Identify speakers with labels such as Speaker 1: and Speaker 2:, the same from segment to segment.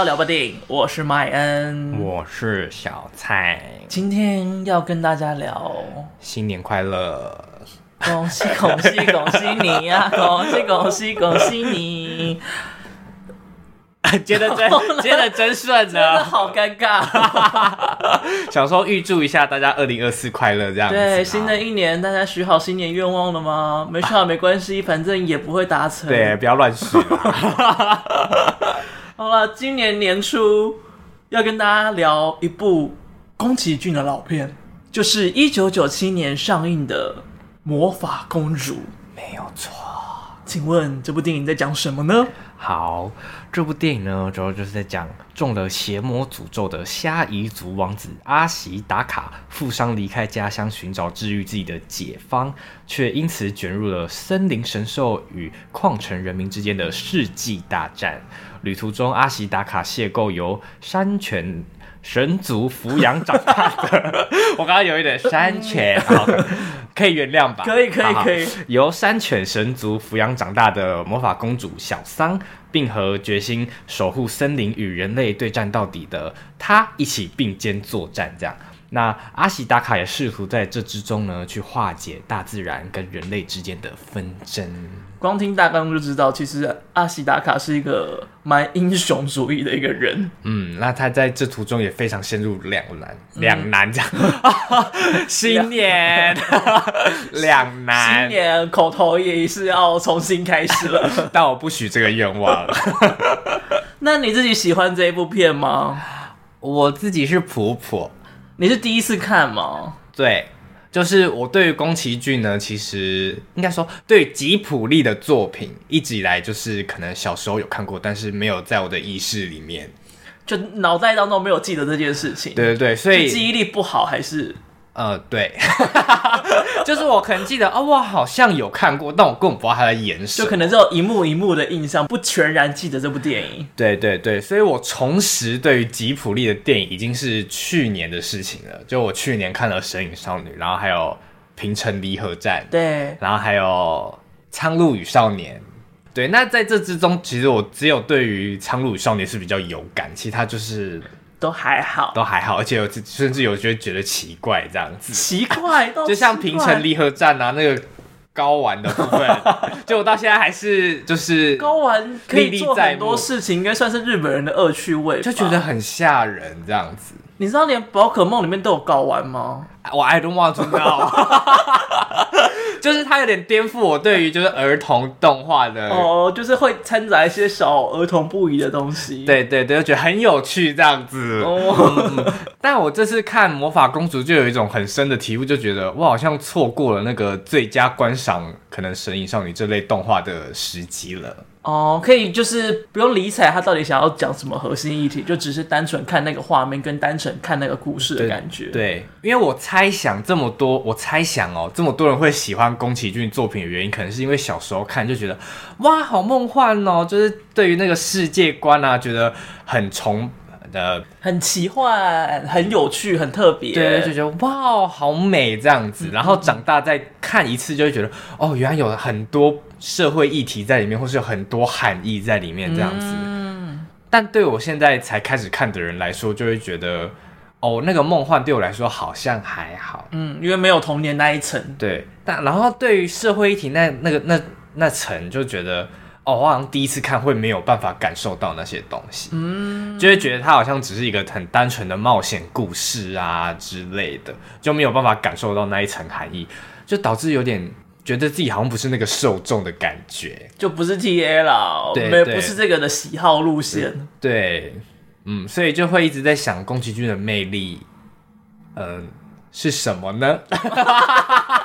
Speaker 1: 到聊吧电影，我是麦恩，
Speaker 2: 我是小蔡，
Speaker 1: 今天要跟大家聊。
Speaker 2: 新年快乐，
Speaker 1: 恭喜恭喜恭喜你呀、啊，恭喜恭喜恭喜你，
Speaker 2: 接的真接的真顺呢，
Speaker 1: 真的好尴尬，
Speaker 2: 想说预祝一下大家二零二四快乐这样子，
Speaker 1: 对，新的一年大家许好新年愿望了吗？没许好没关系，反正也不会达成，
Speaker 2: 对，不要乱许。
Speaker 1: 好了，今年年初要跟大家聊一部宫崎骏的老片，就是一九九七年上映的《魔法公主》。
Speaker 2: 没有错，
Speaker 1: 请问这部电影在讲什么呢？
Speaker 2: 好，这部电影呢，主要就是在讲中了邪魔诅咒的虾夷族王子阿喜达卡负伤离开家乡寻找治愈自己的解方，却因此卷入了森林神兽与矿城人民之间的世纪大战。旅途中，阿喜打卡邂逅由山犬神族抚养长大的，我刚刚有一点山犬，好，可以原谅吧？
Speaker 1: 可以，可以，可以。
Speaker 2: 由山犬神族抚养长大的魔法公主小桑，并和决心守护森林与人类对战到底的他一起并肩作战，这样。那阿喜达卡也试图在这之中呢，去化解大自然跟人类之间的纷争。
Speaker 1: 光听大纲就知道，其实阿喜达卡是一个蛮英雄主义的一个人。
Speaker 2: 嗯，那他在这途中也非常陷入两难，两难这样。新年 两难，
Speaker 1: 新年口头也是要重新开始了，
Speaker 2: 但我不许这个愿望。
Speaker 1: 那你自己喜欢这一部片吗？
Speaker 2: 我自己是普普。
Speaker 1: 你是第一次看吗？
Speaker 2: 对，就是我对于宫崎骏呢，其实应该说对吉普力的作品，一直以来就是可能小时候有看过，但是没有在我的意识里面，
Speaker 1: 就脑袋当中没有记得这件事情。
Speaker 2: 对对对，所以
Speaker 1: 记忆力不好还是？
Speaker 2: 呃，对，就是我可能记得哦，我好像有看过，但我根本不知道他在演什么，
Speaker 1: 就可能只有一幕一幕的印象，不全然记得这部电影。
Speaker 2: 对对对，所以我重拾对于吉普力的电影已经是去年的事情了。就我去年看了《神隐少女》，然后还有《平城离合战》，
Speaker 1: 对，
Speaker 2: 然后还有《苍鹭与少年》。对，那在这之中，其实我只有对于《苍鹭与少年》是比较有感，其他就是。
Speaker 1: 都还好，
Speaker 2: 都还好，而且有甚至有觉得觉得奇怪这样子，
Speaker 1: 奇怪，
Speaker 2: 就像平成离合站啊，那个睾丸的部分，就我到现在还是就是
Speaker 1: 睾丸可以做很多事情，应该算是日本人的恶趣味，
Speaker 2: 就觉得很吓人这样子。
Speaker 1: 你知道连宝可梦里面都有睾丸吗？
Speaker 2: 我 I don't want to know。就是它有点颠覆我对于就是儿童动画的
Speaker 1: 哦，就是会掺杂一些小儿童不宜的东西。
Speaker 2: 对对对，就觉得很有趣这样子。哦、嗯，但我这次看魔法公主就有一种很深的体悟，就觉得我好像错过了那个最佳观赏可能神隐少女这类动画的时机了。
Speaker 1: 哦，可以就是不用理睬他到底想要讲什么核心议题，就只是单纯看那个画面跟单纯看那个故事的感觉。
Speaker 2: 对，对，因为我猜想这么多，我猜想哦，这么多人会喜欢宫崎骏作品的原因，可能是因为小时候看就觉得哇，好梦幻哦，就是对于那个世界观啊，觉得很崇的，
Speaker 1: 很奇幻，很有趣，很特别，
Speaker 2: 对，就觉得哇，好美这样子。然后长大再看一次，就会觉得哦，原来有很多。社会议题在里面，或是有很多含义在里面，这样子。嗯。但对我现在才开始看的人来说，就会觉得，哦，那个梦幻对我来说好像还好。
Speaker 1: 嗯，因为没有童年那一层。
Speaker 2: 对。但然后对于社会议题那那个那那层，就觉得，哦，我好像第一次看会没有办法感受到那些东西。嗯。就会觉得它好像只是一个很单纯的冒险故事啊之类的，就没有办法感受到那一层含义，就导致有点。觉得自己好像不是那个受众的感觉，
Speaker 1: 就不是 TA 了，对，没不是这个的喜好路线。
Speaker 2: 对，嗯，所以就会一直在想宫崎骏的魅力，嗯、呃，是什么呢？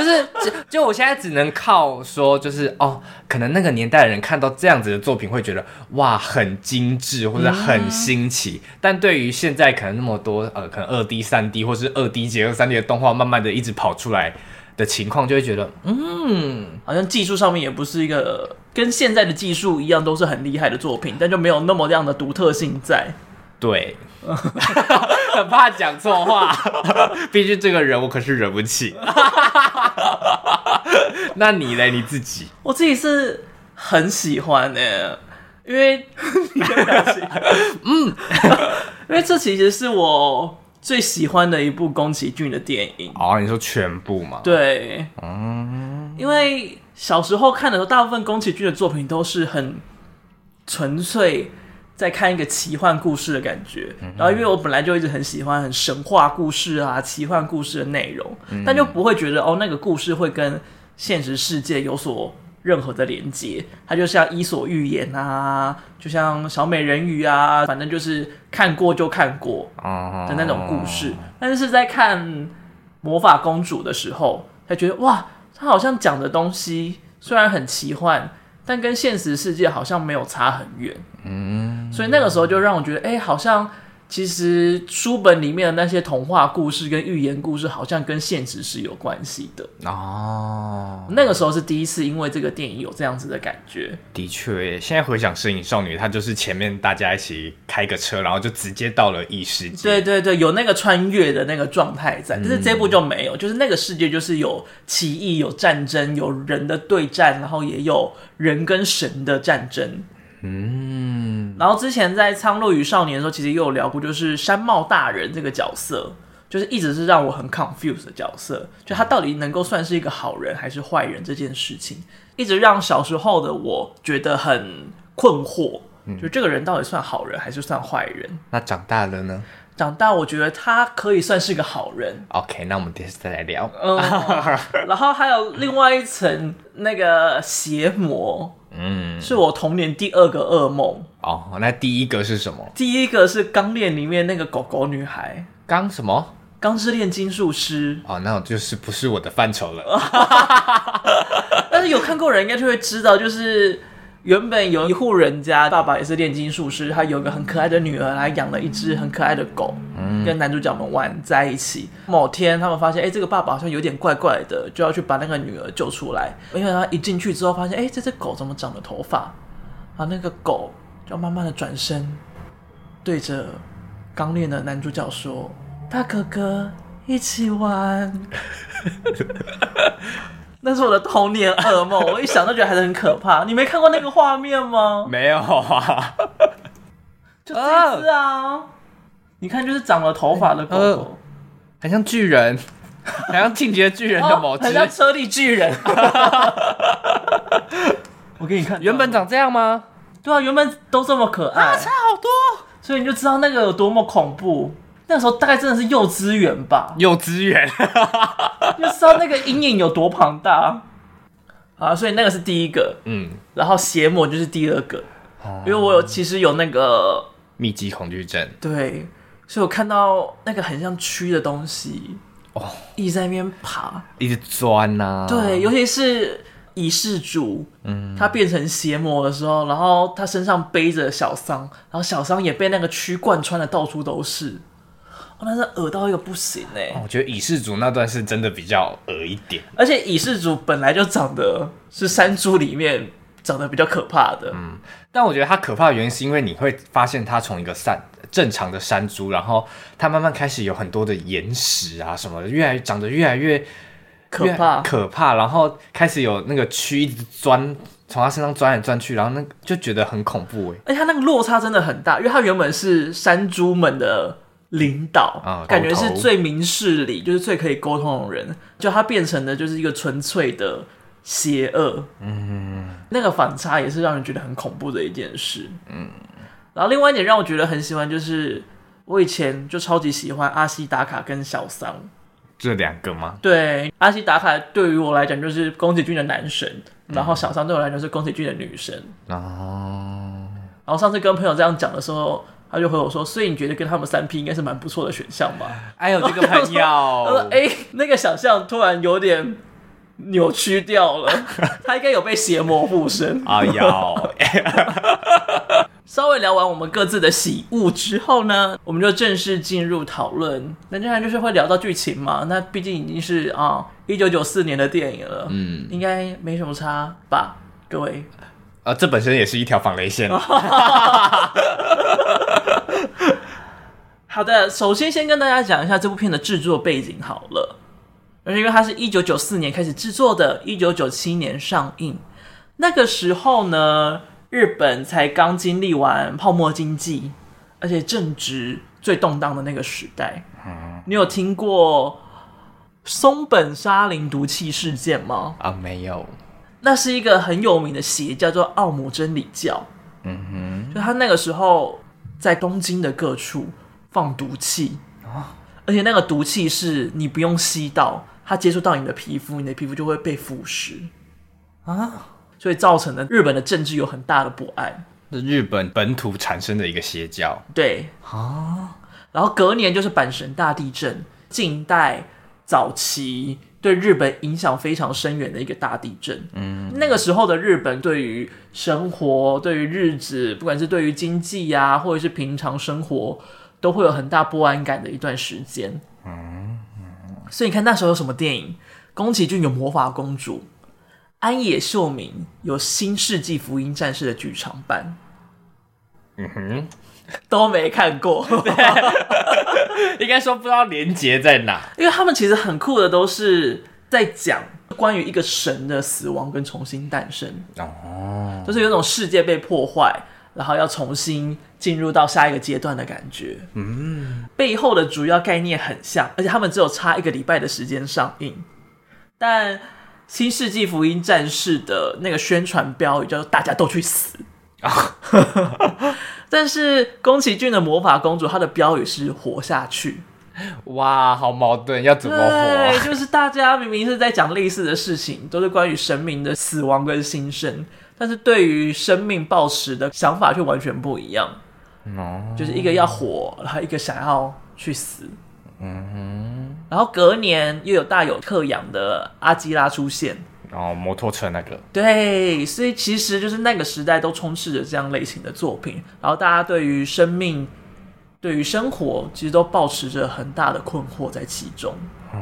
Speaker 2: 就是就就我现在只能靠说，就是哦，可能那个年代的人看到这样子的作品会觉得哇，很精致或者很新奇。但对于现在可能那么多呃，可能二 D、三 D 或是二 D 结合三 D 的动画，慢慢的一直跑出来的情况，就会觉得嗯，好像技术上面也不是一个跟现在的技术一样都是很厉害的作品，但就没有那么这样的独特性在。对。很怕讲错话，毕竟这个人我可是惹不起。那你嘞？你自己？我自己是很喜欢的，因
Speaker 1: 因为你的表情，嗯，因为这其实是我最喜欢的一部宫崎骏的电影。
Speaker 2: 哦，你说全部吗？
Speaker 1: 对，嗯，因为小时候看的时候，大部分宫崎骏的作品都是很纯粹。在看一个奇幻故事的感觉，然后因为我本来就一直很喜欢很神话故事啊、奇幻故事的内容，但就不会觉得哦，那个故事会跟现实世界有所任何的连接。它就像伊索寓言啊，就像小美人鱼啊，反正就是看过就看过的那种故事。但是在看魔法公主的时候，才觉得哇，它好像讲的东西虽然很奇幻，但跟现实世界好像没有差很远。嗯，所以那个时候就让我觉得，哎、欸，好像其实书本里面的那些童话故事跟寓言故事，好像跟现实是有关系的哦。那个时候是第一次，因为这个电影有这样子的感觉。
Speaker 2: 的确，现在回想《摄影少女》，她就是前面大家一起开个车，然后就直接到了异世界。
Speaker 1: 对对对，有那个穿越的那个状态在，但是这部就没有，就是那个世界就是有奇异、有战争、有人的对战，然后也有人跟神的战争。嗯，然后之前在《苍鹭与少年》的时候，其实也有聊过，就是山茂大人这个角色，就是一直是让我很 confused 的角色，就他到底能够算是一个好人还是坏人这件事情，一直让小时候的我觉得很困惑，就这个人到底算好人还是算坏人？
Speaker 2: 那长大了呢？
Speaker 1: 长大，我觉得他可以算是个好人。
Speaker 2: OK，那我们等下再来聊。
Speaker 1: 嗯，然后还有另外一层那个邪魔。嗯，是我童年第二个噩梦
Speaker 2: 哦。那第一个是什么？
Speaker 1: 第一个是《钢炼》里面那个狗狗女孩。
Speaker 2: 钢什么？
Speaker 1: 钢之炼金术师。
Speaker 2: 哦，那就是不是我的范畴了。
Speaker 1: 但是有看过人应该就会知道，就是。原本有一户人家，爸爸也是炼金术师，他有个很可爱的女儿，来养了一只很可爱的狗，嗯、跟男主角们玩在一起。某天，他们发现，哎、欸，这个爸爸好像有点怪怪的，就要去把那个女儿救出来。因为他一进去之后，发现，哎、欸，这只狗怎么长了头发？啊，那个狗就慢慢的转身，对着刚练的男主角说：“大哥哥，一起玩。”那是我的童年噩梦，我一想都觉得还是很可怕。你没看过那个画面吗？
Speaker 2: 没有啊，
Speaker 1: 就这次啊！你看，就是长了头发的狗狗，呃，
Speaker 2: 很像巨人，很像进阶巨人的某只，
Speaker 1: 很像车力巨人。我给你看，
Speaker 2: 原本长这样吗？
Speaker 1: 对啊，原本都这么可爱，
Speaker 2: 啊，差好多，
Speaker 1: 所以你就知道那个有多么恐怖。那时候大概真的是幼稚园吧，
Speaker 2: 幼稚园，
Speaker 1: 就知道那个阴影有多庞大。啊！所以那个是第一个，嗯，然后邪魔就是第二个，嗯、因为我有其实有那个
Speaker 2: 密集恐惧症，
Speaker 1: 对，所以我看到那个很像蛆的东西哦，一直在那边爬，
Speaker 2: 一直钻呐、啊，
Speaker 1: 对，尤其是乙事主，嗯，他变成邪魔的时候，然后他身上背着小桑，然后小桑也被那个蛆贯穿的到处都是。哦、那是恶到一个不行哎、哦！
Speaker 2: 我觉得乙事主那段是真的比较恶一点，
Speaker 1: 而且乙事主本来就长得是山猪里面长得比较可怕的。
Speaker 2: 嗯，但我觉得他可怕的原因是因为你会发现他从一个山正常的山猪，然后它慢慢开始有很多的岩石啊什么的，越来长得越来越
Speaker 1: 可怕
Speaker 2: 可怕，然后开始有那个蛆一直钻从他身上钻来钻去，然后那就觉得很恐怖哎！
Speaker 1: 而且它那个落差真的很大，因为他原本是山猪们的。领导、啊、感觉是最明事理，就是最可以沟通的人，就他变成的就是一个纯粹的邪恶。嗯，那个反差也是让人觉得很恐怖的一件事。嗯，然后另外一点让我觉得很喜欢，就是我以前就超级喜欢阿西达卡跟小桑
Speaker 2: 这两个吗？
Speaker 1: 对，阿西达卡对于我来讲就是宫崎骏的男神，嗯、然后小桑对我来讲是宫崎骏的女神。哦，然后上次跟朋友这样讲的时候。他就回我说：“所以你觉得跟他们三 P 应该是蛮不错的选项吧？”
Speaker 2: 哎呦，这个朋友，
Speaker 1: 他说：“哎、欸，那个想象突然有点扭曲掉了，他应该有被邪魔附身。”哎呦，稍微聊完我们各自的喜恶之后呢，我们就正式进入讨论。那当然就是会聊到剧情嘛。那毕竟已经是啊，一九九四年的电影了，嗯，应该没什么差吧，各位。
Speaker 2: 啊，这本身也是一条防雷线。
Speaker 1: 好的，首先先跟大家讲一下这部片的制作背景好了，而因为它是一九九四年开始制作的，一九九七年上映。那个时候呢，日本才刚经历完泡沫经济，而且正值最动荡的那个时代。嗯，你有听过松本沙林毒气事件吗？
Speaker 2: 啊，没有。
Speaker 1: 那是一个很有名的邪，叫做奥姆真理教。嗯哼，就他那个时候在东京的各处放毒气啊，而且那个毒气是你不用吸到，它接触到你的皮肤，你的皮肤就会被腐蚀啊。所以造成了日本的政治有很大的不安，
Speaker 2: 是日本本土产生的一个邪教。
Speaker 1: 对啊，然后隔年就是阪神大地震，近代早期对日本影响非常深远的一个大地震。嗯，那个时候的日本对于生活、对于日子，不管是对于经济呀、啊，或者是平常生活，都会有很大不安感的一段时间。嗯，所以你看那时候有什么电影？宫崎骏有《魔法公主》。安野秀明有《新世纪福音战士》的剧场版，嗯哼，都没看过，
Speaker 2: 应该说不知道连结在哪，
Speaker 1: 因为他们其实很酷的，都是在讲关于一个神的死亡跟重新诞生。哦，就是有种世界被破坏，然后要重新进入到下一个阶段的感觉，嗯，背后的主要概念很像，而且他们只有差一个礼拜的时间上映，但。新世纪福音战士的那个宣传标语叫做“大家都去死”，但是宫崎骏的魔法公主，她的标语是“活下去”。
Speaker 2: 哇，好矛盾，要怎么活？
Speaker 1: 对，就是大家明明是在讲类似的事情，都是关于生命的死亡跟新生，但是对于生命暴食的想法却完全不一样。哦，就是一个要活，然后一个想要去死。嗯哼，然后隔年又有大有克洋的阿基拉出现，
Speaker 2: 然后，摩托车那个，
Speaker 1: 对，所以其实就是那个时代都充斥着这样类型的作品，然后大家对于生命、对于生活，其实都抱持着很大的困惑在其中。哦，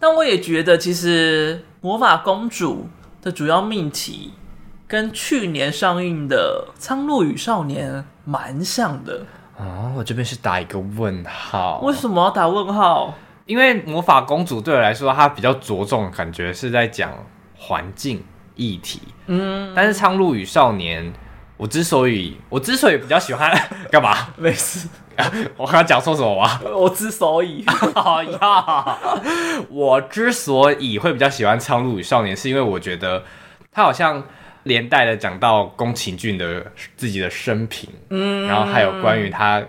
Speaker 1: 但我也觉得，其实魔法公主的主要命题跟去年上映的《苍鹭与少年》蛮像的。
Speaker 2: 哦，我这边是打一个问号。
Speaker 1: 为什么要打问号？
Speaker 2: 因为魔法公主对我来说，它比较着重感觉是在讲环境议题。嗯，但是苍鹭与少年，我之所以我之所以比较喜欢，干嘛？
Speaker 1: 没事。
Speaker 2: 我刚刚讲错什么吗？
Speaker 1: 我之所以，
Speaker 2: 好 呀，我之所以会比较喜欢苍鹭与少年，是因为我觉得它好像。连带的讲到宫崎骏的自己的生平，嗯，然后还有关于他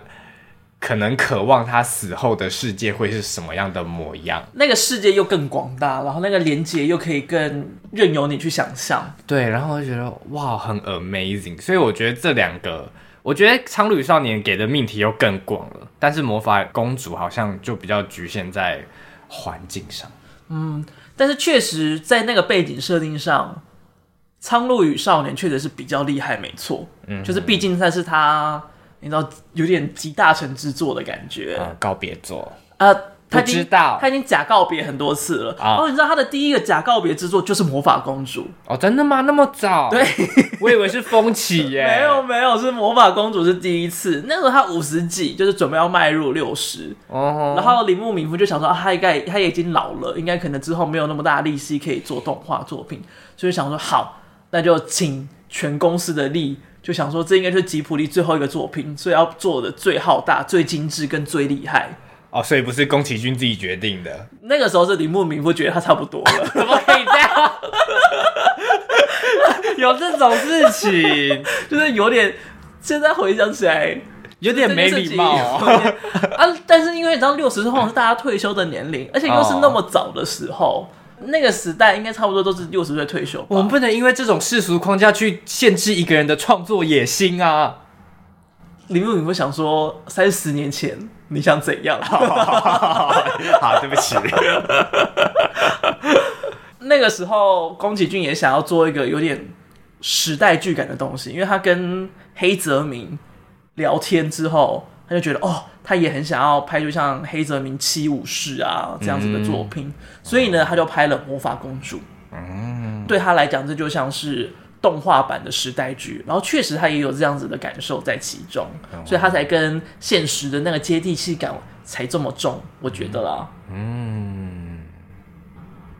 Speaker 2: 可能渴望他死后的世界会是什么样的模样，
Speaker 1: 那个世界又更广大，然后那个连接又可以更任由你去想象。
Speaker 2: 对，然后我就觉得哇，很 amazing。所以我觉得这两个，我觉得《苍鹭少年》给的命题又更广了，但是《魔法公主》好像就比较局限在环境上。
Speaker 1: 嗯，但是确实在那个背景设定上。《苍鹭与少年》确实是比较厉害，没错，嗯，就是毕竟算是他，你知道有点集大成之作的感觉，
Speaker 2: 啊、告别作，
Speaker 1: 呃，他
Speaker 2: 知道。
Speaker 1: 他已经假告别很多次了，啊，哦，你知道他的第一个假告别之作就是《魔法公主》
Speaker 2: 哦，真的吗？那么早？
Speaker 1: 对，
Speaker 2: 我以为是风起耶，
Speaker 1: 没有没有，是《魔法公主》是第一次，那时候他五十几，就是准备要迈入六十，哦，然后铃木敏夫就想说，啊、他应该他也已经老了，应该可能之后没有那么大的力气可以做动画作品，所以想说好。那就请全公司的力，就想说这应该是吉普力最后一个作品，所以要做的最浩大、最精致跟最厉害
Speaker 2: 哦。所以不是宫崎骏自己决定的。
Speaker 1: 那个时候是铃木敏夫觉得他差不多了，
Speaker 2: 怎么可以这样？有这种事情，
Speaker 1: 就是有点。现在回想起来，
Speaker 2: 有点没礼貌
Speaker 1: 啊。但是因为你知道，六十岁是大家退休的年龄，而且又是那么早的时候。那个时代应该差不多都是六十岁退休。
Speaker 2: 我们不能因为这种世俗框架去限制一个人的创作野心啊！
Speaker 1: 林木，你不想说三十年前你想怎样？好，
Speaker 2: 好，对不起。
Speaker 1: 那个时候，宫崎骏也想要做一个有点时代剧感的东西，因为他跟黑泽明聊天之后。他就觉得哦，他也很想要拍就像黑泽明七武士啊这样子的作品，嗯、所以呢，他就拍了《魔法公主》。嗯，对他来讲，这就像是动画版的时代剧，然后确实他也有这样子的感受在其中，嗯、所以他才跟现实的那个接地气感才这么重，我觉得啦。嗯，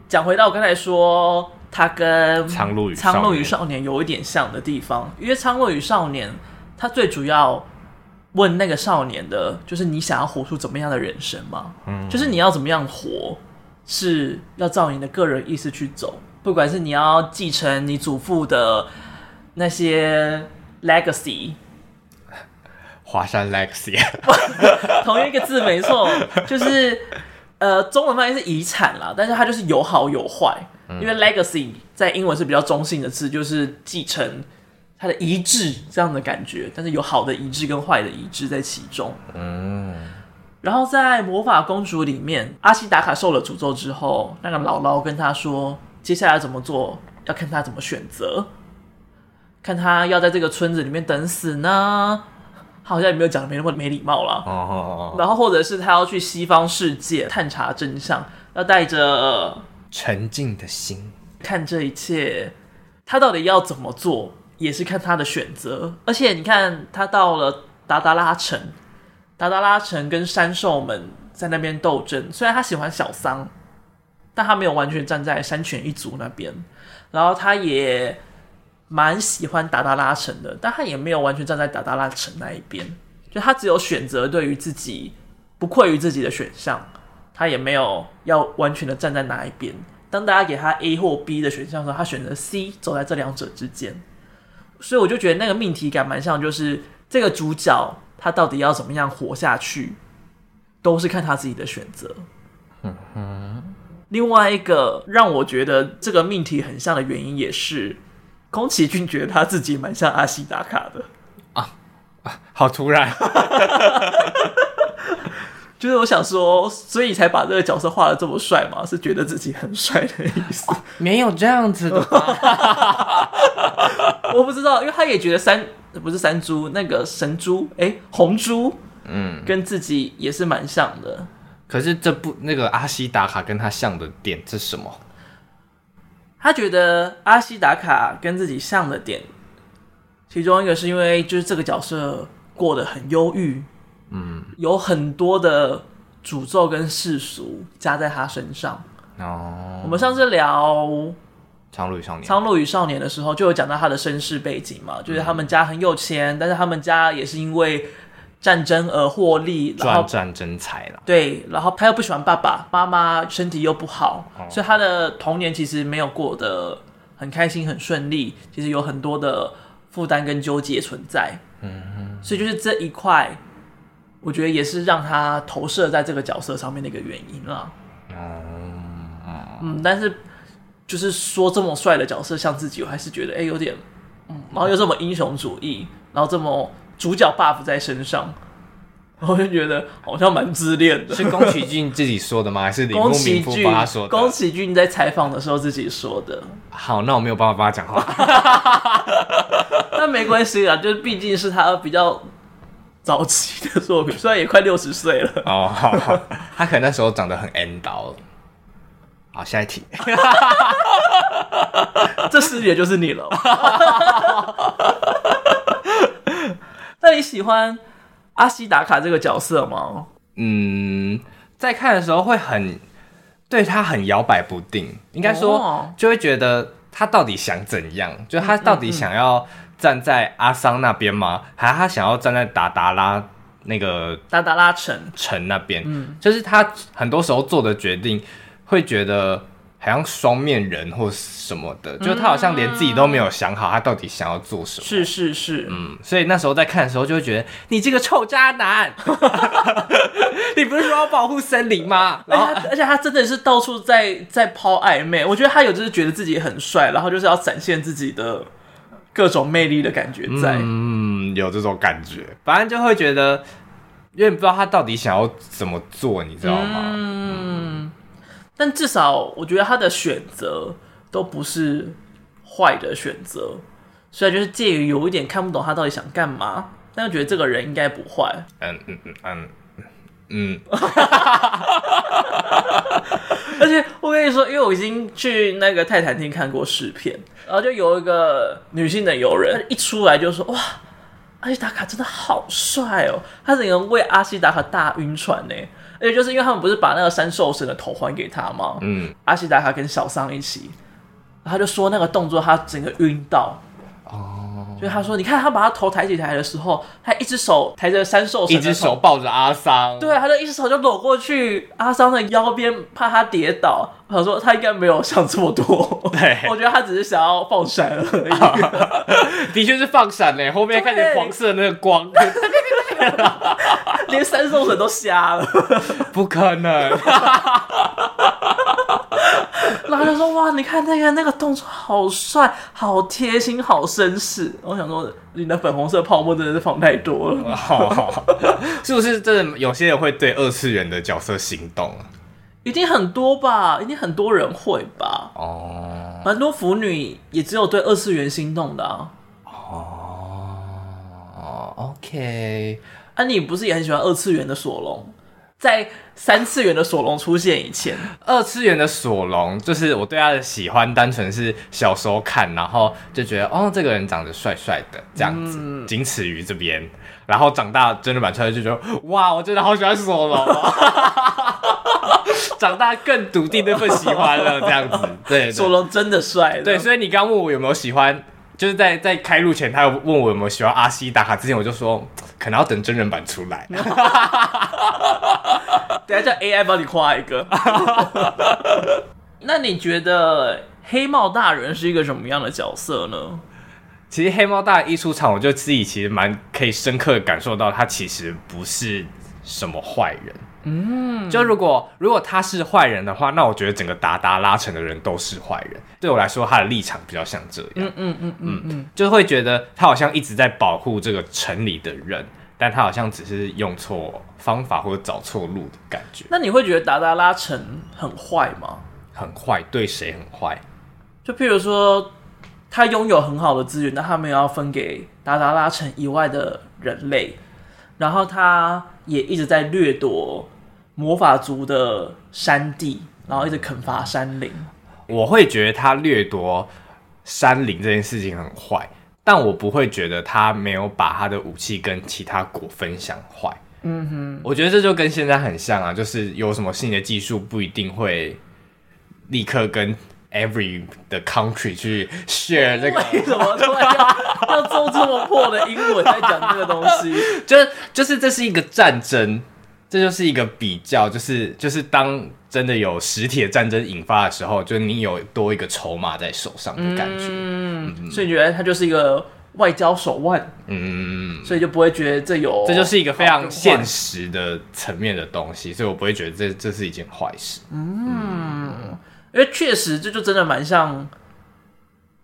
Speaker 1: 讲回到我刚才说，他跟《
Speaker 2: 苍鹭与
Speaker 1: 苍鹭与少年》有一点像的地方，因为《苍鹭与少年》他最主要问那个少年的就是你想要活出怎么样的人生吗？嗯，就是你要怎么样活，是要照你的个人意识去走，不管是你要继承你祖父的那些 legacy，
Speaker 2: 华山 legacy，
Speaker 1: 同一个字没错，就是呃，中文翻译是遗产啦，但是它就是有好有坏。因为 legacy 在英文是比较中性的字，就是继承他的一致这样的感觉，但是有好的一致跟坏的一致在其中。嗯，然后在魔法公主里面，阿西达卡受了诅咒之后，那个姥姥跟他说，接下来怎么做要看他怎么选择，看他要在这个村子里面等死呢，他好像也没有讲的没那么没礼貌了。哦，然后或者是他要去西方世界探查真相，要带着。
Speaker 2: 沉静的心，
Speaker 1: 看这一切，他到底要怎么做，也是看他的选择。而且你看，他到了达达拉城，达达拉城跟山兽们在那边斗争。虽然他喜欢小桑，但他没有完全站在山犬一族那边。然后他也蛮喜欢达达拉城的，但他也没有完全站在达达拉城那一边。就他只有选择对于自己不愧于自己的选项。他也没有要完全的站在哪一边。当大家给他 A 或 B 的选项的时候，他选择 C，走在这两者之间。所以我就觉得那个命题感蛮像，就是这个主角他到底要怎么样活下去，都是看他自己的选择。嗯哼。另外一个让我觉得这个命题很像的原因，也是宫崎骏觉得他自己蛮像阿西达卡的
Speaker 2: 啊啊，好突然。
Speaker 1: 就是我想说，所以才把这个角色画的这么帅嘛？是觉得自己很帅的意思？哦？
Speaker 2: 没有这样子的吧？
Speaker 1: 我不知道，因为他也觉得三不是三猪，那个神猪，哎，红猪，嗯，跟自己也是蛮像的。
Speaker 2: 可是这部那个阿西达卡跟他像的点是什么？
Speaker 1: 他觉得阿西达卡跟自己像的点，其中一个是因为就是这个角色过得很忧郁。嗯，有很多的诅咒跟世俗加在他身上。哦，我们上次聊《
Speaker 2: 苍鹭与少年》《
Speaker 1: 苍鹭与少年》的时候，就有讲到他的身世背景嘛，就是他们家很有钱，嗯、但是他们家也是因为战争而获利，
Speaker 2: 赚战争财了。
Speaker 1: 对，然后他又不喜欢爸爸妈妈，身体又不好，哦、所以他的童年其实没有过得很开心、很顺利，其实有很多的负担跟纠结存在。嗯哼，所以就是这一块。我觉得也是让他投射在这个角色上面的一个原因啦。嗯，但是就是说这么帅的角色像自己，我还是觉得哎、欸、有点，嗯，然后又这么英雄主义，然后这么主角 buff 在身上，我就觉得好像蛮自恋的。
Speaker 2: 是宫崎骏自己说的吗？还是铃木敏夫他说的？
Speaker 1: 宫崎骏在采访的时候自己说的。
Speaker 2: 好，那我没有办法帮他讲话。
Speaker 1: 那没关系啊，就是毕竟是他比较。早期的作品，虽然也快六十岁了
Speaker 2: 哦，好好，他可能那时候长得很 N 刀。好，下一题，
Speaker 1: 这师姐就是你了。那你喜欢阿西达卡这个角色吗？
Speaker 2: 嗯，在看的时候会很对他很摇摆不定，应该说就会觉得他到底想怎样，就他到底想要。嗯嗯嗯站在阿桑那边吗？还是他想要站在达达拉那个
Speaker 1: 达达拉城
Speaker 2: 城那边？嗯，就是他很多时候做的决定，会觉得好像双面人或什么的，嗯、就是他好像连自己都没有想好，他到底想要做什么。
Speaker 1: 是是是，
Speaker 2: 嗯，所以那时候在看的时候，就会觉得你这个臭渣男，你不是说要保护森林吗？然后，
Speaker 1: 而且他真的是到处在在抛暧昧，我觉得他有就是觉得自己很帅，然后就是要展现自己的。各种魅力的感觉在，
Speaker 2: 嗯，有这种感觉，反正就会觉得，因为不知道他到底想要怎么做，你知道吗？
Speaker 1: 嗯，但至少我觉得他的选择都不是坏的选择，所以就是介于有一点看不懂他到底想干嘛，但又觉得这个人应该不坏。嗯嗯嗯嗯嗯，而且我跟你说，因为我已经去那个泰坦厅看过试片。然后就有一个女性的友人一出来就说：“哇，阿西达卡真的好帅哦！”他整个为阿西达卡大晕船呢。而且就是因为他们不是把那个三兽神的头还给他吗？嗯，阿西达卡跟小桑一起，他就说那个动作他整个晕到。就他说，你看他把他头抬起来的时候，他一只手抬着三兽神，
Speaker 2: 一只手抱着阿桑，
Speaker 1: 对，他就一只手就搂过去阿桑的腰边，怕他跌倒。我想说他应该没有想这么多，
Speaker 2: 对，
Speaker 1: 我觉得他只是想要放闪而已。
Speaker 2: 的确是放闪呢，后面看见黄色的那个光，
Speaker 1: 连三兽神都瞎了，
Speaker 2: 不可能。
Speaker 1: 然后他就说：“哇，你看那个那个动作好帅，好贴心，好绅士。”我想说，你的粉红色泡沫真的是放太多了。
Speaker 2: 好好，是不是真的有些人会对二次元的角色心动啊？
Speaker 1: 一定很多吧，一定很多人会吧。哦，蛮多腐女也只有对二次元心动的啊。
Speaker 2: 哦，OK，
Speaker 1: 啊，你不是也很喜欢二次元的索隆？在三次元的索隆出现以前，
Speaker 2: 二次元的索隆就是我对他的喜欢，单纯是小时候看，然后就觉得哦，这个人长得帅帅的这样子，仅此于这边。然后长大真人版出来就觉得哇，我真的好喜欢索隆，长大更笃定那份喜欢了这样子。对，
Speaker 1: 索隆真的帅。
Speaker 2: 对，所以你刚问我有没有喜欢，就是在在开录前，他有问我有没有喜欢阿西打卡之前，我就说可能要等真人版出来。
Speaker 1: 等下叫 AI 帮你画一个。那你觉得黑帽大人是一个什么样的角色呢？
Speaker 2: 其实黑帽大人一出场，我就自己其实蛮可以深刻的感受到，他其实不是什么坏人。嗯，就如果如果他是坏人的话，那我觉得整个达达拉城的人都是坏人。对我来说，他的立场比较像这样。嗯嗯嗯嗯嗯，就会觉得他好像一直在保护这个城里的人。但他好像只是用错方法或者找错路的感觉。
Speaker 1: 那你会觉得达达拉城很坏吗？
Speaker 2: 很坏，对谁很坏？
Speaker 1: 就譬如说，他拥有很好的资源，但他没有要分给达达拉城以外的人类。然后他也一直在掠夺魔法族的山地，然后一直砍伐山林。
Speaker 2: 我会觉得他掠夺山林这件事情很坏。但我不会觉得他没有把他的武器跟其他国分享坏。嗯哼，我觉得这就跟现在很像啊，就是有什么新的技术不一定会立刻跟 every 的 country 去 share 这个。
Speaker 1: 为什么突然要要做这么破的英文在讲这个东西？
Speaker 2: 就是就是这是一个战争。这就是一个比较，就是就是当真的有实体的战争引发的时候，就是你有多一个筹码在手上的感觉。
Speaker 1: 嗯，嗯，所以你觉得它就是一个外交手腕。嗯，所以就不会觉得这有，
Speaker 2: 这就是一个非常现实的层面的东西，所以我不会觉得这这是一件坏事。嗯，
Speaker 1: 嗯，因为确实这就真的蛮像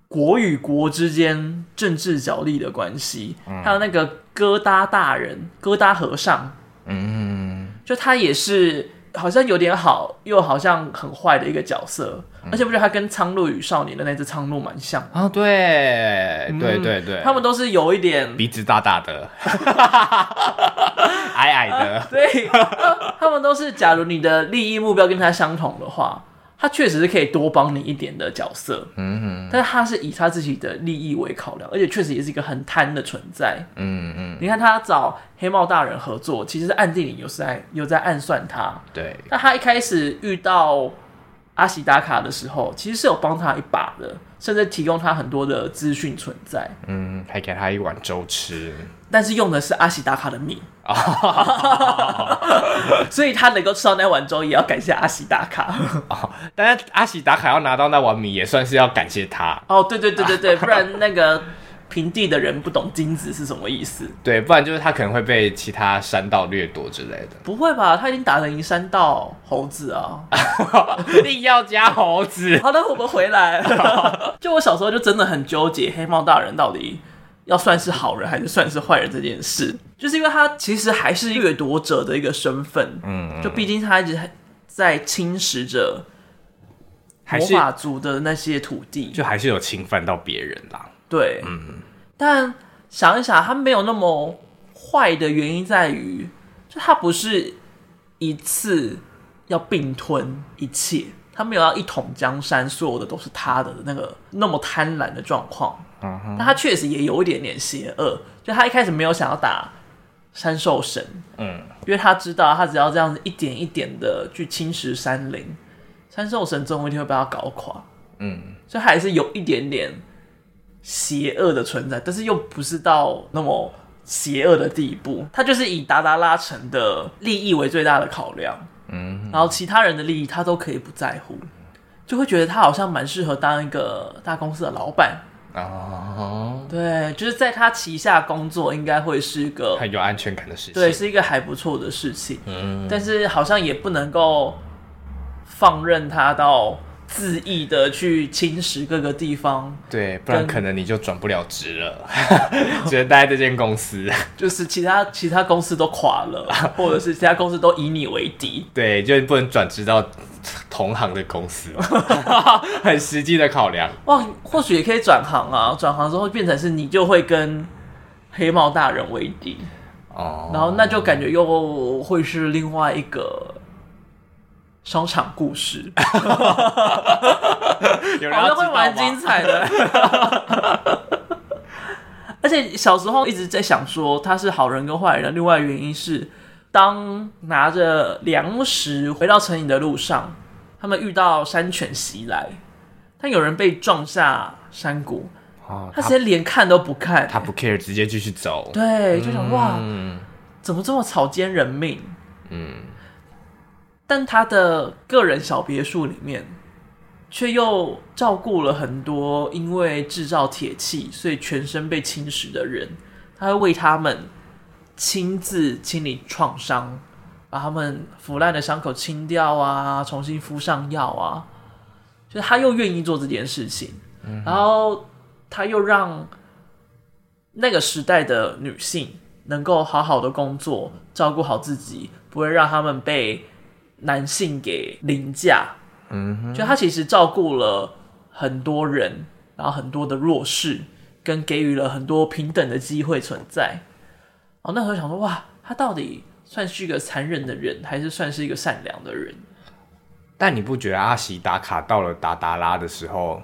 Speaker 1: 国与国之间政治角力的关系。嗯，还有那个疙瘩大人、疙瘩和尚。嗯，就他也是好像有点好，又好像很坏的一个角色，嗯、而且不觉得他跟《苍鹭与少年》的那只苍鹭蛮像
Speaker 2: 啊、哦？对，嗯、对对对，
Speaker 1: 他们都是有一点
Speaker 2: 鼻子大大的，矮矮的，
Speaker 1: 啊、对，他们都是，假如你的利益目标跟他相同的话。他确实是可以多帮你一点的角色，嗯，但是他是以他自己的利益为考量，而且确实也是一个很贪的存在，嗯嗯。你看他找黑帽大人合作，其实是暗地里有在有在暗算他，
Speaker 2: 对。
Speaker 1: 那他一开始遇到阿喜达卡的时候，其实是有帮他一把的，甚至提供他很多的资讯存在，
Speaker 2: 嗯，还给他一碗粥吃。
Speaker 1: 但是用的是阿喜达卡的命，所以他能够吃到那碗粥，也要感谢阿喜打卡。
Speaker 2: 但是阿喜打卡要拿到那碗米，也算是要感谢他。
Speaker 1: 哦，对对对对对，不然那个平地的人不懂金子是什么意思。
Speaker 2: 对，不然就是他可能会被其他山道掠夺之类的。
Speaker 1: 不会吧？他已经打得赢山道猴子啊！
Speaker 2: 一定要加猴子。
Speaker 1: 好的，我们回来。就我小时候就真的很纠结，黑猫大人到底。要算是好人还是算是坏人这件事，就是因为他其实还是掠夺者的一个身份，嗯，就毕竟他一直在侵蚀着魔法族的那些土地，
Speaker 2: 就还是有侵犯到别人啦。
Speaker 1: 对，嗯，但想一想，他没有那么坏的原因在于，就他不是一次要并吞一切，他没有要一统江山，所有的都是他的那个那么贪婪的状况。但他确实也有一点点邪恶，就他一开始没有想要打山兽神，嗯，因为他知道他只要这样子一点一点的去侵蚀山林，山兽神总有一天会被他搞垮，嗯，所以还是有一点点邪恶的存在，但是又不是到那么邪恶的地步。他就是以达达拉城的利益为最大的考量，嗯，然后其他人的利益他都可以不在乎，就会觉得他好像蛮适合当一个大公司的老板。哦，对，就是在他旗下工作，应该会是一个
Speaker 2: 很有安全感的事情。
Speaker 1: 对，是一个还不错的事情。嗯，但是好像也不能够放任他到恣意的去侵蚀各个地方。
Speaker 2: 对，不然可能你就转不了职了，只能待在这间公司。
Speaker 1: 就是其他其他公司都垮了，或者是其他公司都以你为敌。
Speaker 2: 对，就不能转职到。同行的公司，很实际的考量。
Speaker 1: 哇，或许也可以转行啊！转行之后变成是你就会跟黑帽大人为敌哦，然后那就感觉又会是另外一个商场故事，好像会蛮精彩的。而且小时候一直在想说他是好人跟坏人，另外原因是。当拿着粮食回到城里的路上，他们遇到山犬袭来，但有人被撞下山谷，哦、他直接连看都不看，
Speaker 2: 他不 care，直接继续走。
Speaker 1: 对，就想、嗯、哇，怎么这么草菅人命？嗯，但他的个人小别墅里面，却又照顾了很多因为制造铁器，所以全身被侵蚀的人，他会为他们。亲自清理创伤，把他们腐烂的伤口清掉啊，重新敷上药啊，就是他又愿意做这件事情，然后他又让那个时代的女性能够好好的工作，照顾好自己，不会让他们被男性给凌驾。嗯哼，就他其实照顾了很多人，然后很多的弱势，跟给予了很多平等的机会存在。哦，那时候想说，哇，他到底算是一个残忍的人，还是算是一个善良的人？
Speaker 2: 但你不觉得阿喜打卡到了达达拉的时候，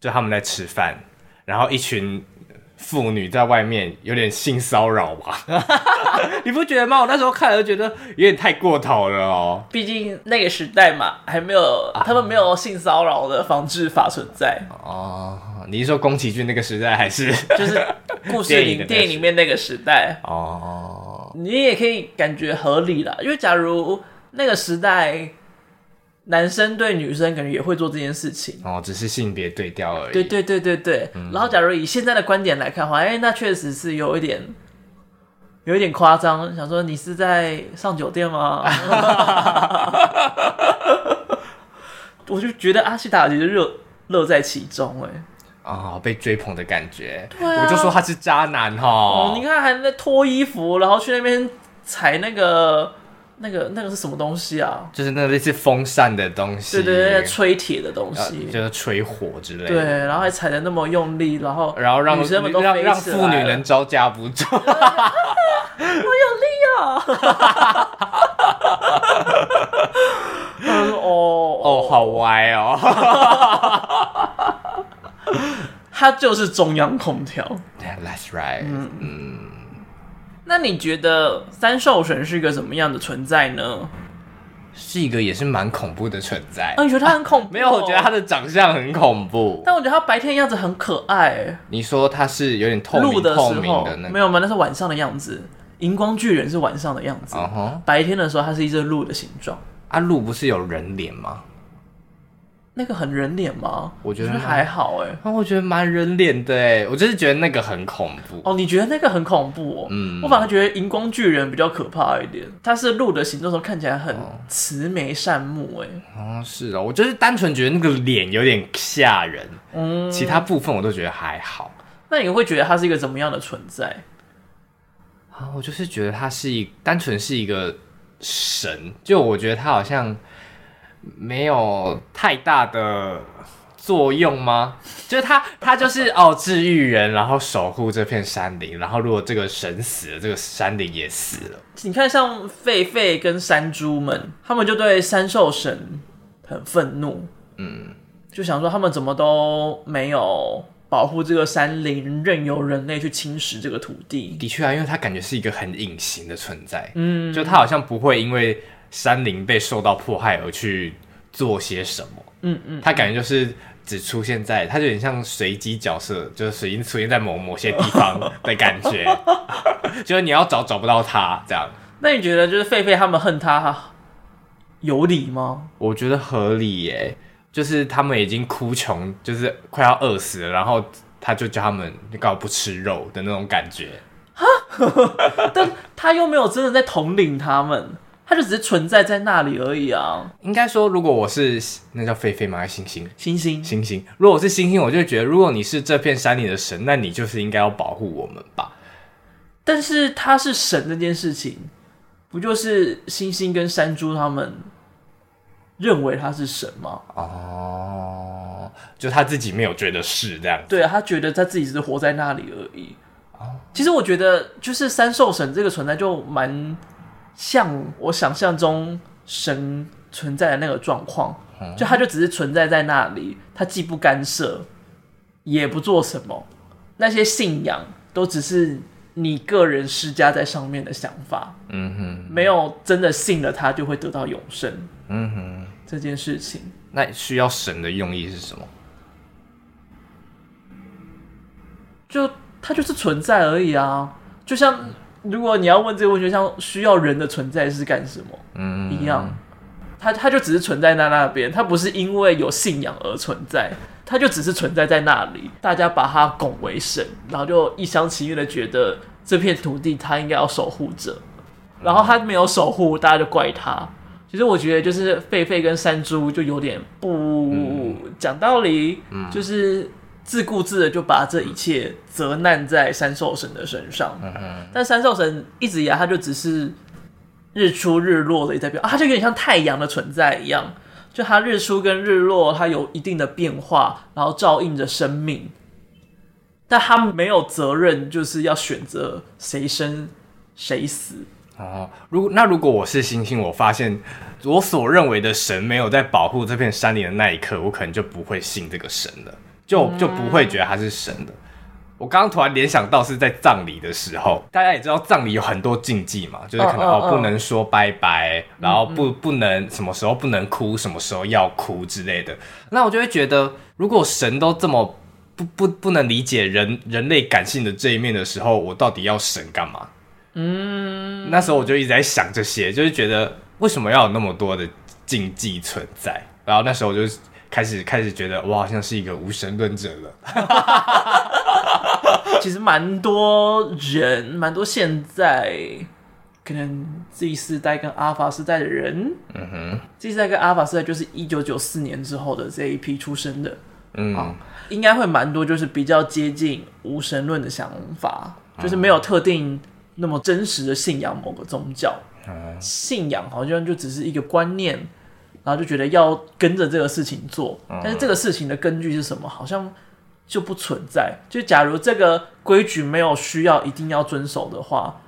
Speaker 2: 就他们在吃饭，然后一群妇女在外面有点性骚扰吧？你不觉得吗？我那时候看了就觉得有点太过头了哦。
Speaker 1: 毕竟那个时代嘛，还没有他们没有性骚扰的防治法存在
Speaker 2: 哦。你是说宫崎骏那个时代，还是
Speaker 1: 就是故事里 电影里面那个时代？哦，你也可以感觉合理啦，因为假如那个时代男生对女生感觉也会做这件事情
Speaker 2: 哦，只是性别对调而已。
Speaker 1: 对对对对对。嗯、然后，假如以现在的观点来看的话，哎、欸，那确实是有一点有一点夸张。想说你是在上酒店吗？我就觉得阿西达其实乐乐在其中、欸，哎。
Speaker 2: 啊、哦，被追捧的感觉，啊、我就说他是渣男哈、哦。
Speaker 1: 你看还在脱衣服，然后去那边踩那个、那个、那个是什么东西啊？
Speaker 2: 就是那个类似风扇的东西，
Speaker 1: 对对对，吹铁的东西，
Speaker 2: 就是吹火之类的。
Speaker 1: 对，然后还踩的那么用力，然后
Speaker 2: 然后让女生们都让让妇女能招架不住，好
Speaker 1: 有力啊！哦
Speaker 2: 哦，好歪哦。
Speaker 1: 它就是中央空
Speaker 2: 调。That's right。嗯嗯。
Speaker 1: 那你觉得三兽神是一个什么样的存在呢？
Speaker 2: 是一个也是蛮恐怖的存在。
Speaker 1: 啊，你觉得他很恐怖？
Speaker 2: 没有，我觉得他的长相很恐怖。
Speaker 1: 但我觉得他白天的样子很可爱。
Speaker 2: 你说他是有点透明的透明的那个？
Speaker 1: 没有吗？那是晚上的样子。荧光巨人是晚上的样子。Uh huh. 白天的时候，它是一只鹿的形状。
Speaker 2: 啊，鹿不是有人脸吗？
Speaker 1: 那个很人脸吗？
Speaker 2: 我觉得，
Speaker 1: 还好哎，
Speaker 2: 啊，我觉得蛮人脸的哎，我就是觉得那个很恐怖
Speaker 1: 哦。你觉得那个很恐怖哦？嗯，我反而觉得荧光巨人比较可怕一点。他是鹿的形状，时候看起来很慈眉善目哎。
Speaker 2: 哦，是哦，我就是单纯觉得那个脸有点吓人，嗯，其他部分我都觉得还好。
Speaker 1: 那你会觉得它是一个怎么样的存在？
Speaker 2: 啊，我就是觉得它是一单纯是一个神，就我觉得它好像。没有太大的作用吗？就是他，他就是哦，治愈人，然后守护这片山林，然后如果这个神死了，这个山林也死了。
Speaker 1: 你看，像狒狒跟山猪们，他们就对三兽神很愤怒，嗯，就想说他们怎么都没有保护这个山林，任由人类去侵蚀这个土地。
Speaker 2: 的确啊，因为他感觉是一个很隐形的存在，嗯，就他好像不会因为。山林被受到迫害而去做些什么？嗯嗯，他感觉就是只出现在，他就有点像随机角色，就是随机出现在某某些地方的感觉，就是你要找找不到他这样。
Speaker 1: 那你觉得就是狒狒他们恨他有理吗？
Speaker 2: 我觉得合理耶，就是他们已经哭穷，就是快要饿死了，然后他就叫他们你干嘛不吃肉的那种感觉。哈，
Speaker 1: 但他又没有真的在统领他们。它就只是存在在那里而已啊。
Speaker 2: 应该说，如果我是那叫狒狒吗？还是猩猩？
Speaker 1: 猩猩，
Speaker 2: 猩猩。如果我是星星，我就觉得，如果你是这片山里的神，那你就是应该要保护我们吧。
Speaker 1: 但是他是神这件事情，不就是星星跟山猪他们认为他是神吗？
Speaker 2: 哦，就他自己没有觉得是这样。
Speaker 1: 对啊，他觉得他自己只是活在那里而已。哦，其实我觉得，就是三兽神这个存在就蛮。像我想象中神存在的那个状况，就他就只是存在在那里，他既不干涉，也不做什么，那些信仰都只是你个人施加在上面的想法，嗯哼，没有真的信了他就会得到永生，嗯哼，这件事情，
Speaker 2: 那需要神的用意是什么？
Speaker 1: 就他就是存在而已啊，就像。如果你要问这个问题，像需要人的存在是干什么？嗯，一样，他他就只是存在在那边，他不是因为有信仰而存在，他就只是存在在那里。大家把他拱为神，然后就一厢情愿的觉得这片土地他应该要守护着，然后他没有守护，大家就怪他。其实我觉得就是狒狒跟山猪就有点不讲道理，嗯就是。自顾自的就把这一切责难在三兽神的身上，嗯、哼但三兽神一直以来他就只是日出日落的一代表啊，他就有点像太阳的存在一样，就他日出跟日落，它有一定的变化，然后照应着生命，但他没有责任，就是要选择谁生谁死。
Speaker 2: 哦，如果那如果我是星星，我发现我所认为的神没有在保护这片山林的那一刻，我可能就不会信这个神了。就就不会觉得他是神的。我刚刚突然联想到是在葬礼的时候，大家也知道葬礼有很多禁忌嘛，就是可能哦不能说拜拜，然后不不能什么时候不能哭，什么时候要哭之类的。那我就会觉得，如果神都这么不不不能理解人人类感性的这一面的时候，我到底要神干嘛？嗯，那时候我就一直在想这些，就是觉得为什么要有那么多的禁忌存在？然后那时候我就。开始开始觉得我好像是一个无神论者了。
Speaker 1: 其实蛮多人，蛮多现在可能 Z 世代跟阿法世代的人，嗯哼，Z 世代跟阿法世代就是一九九四年之后的这一批出生的，嗯、啊，应该会蛮多，就是比较接近无神论的想法，就是没有特定那么真实的信仰某个宗教，嗯、信仰好像就只是一个观念。然后就觉得要跟着这个事情做，但是这个事情的根据是什么？好像就不存在。就假如这个规矩没有需要一定要遵守的话，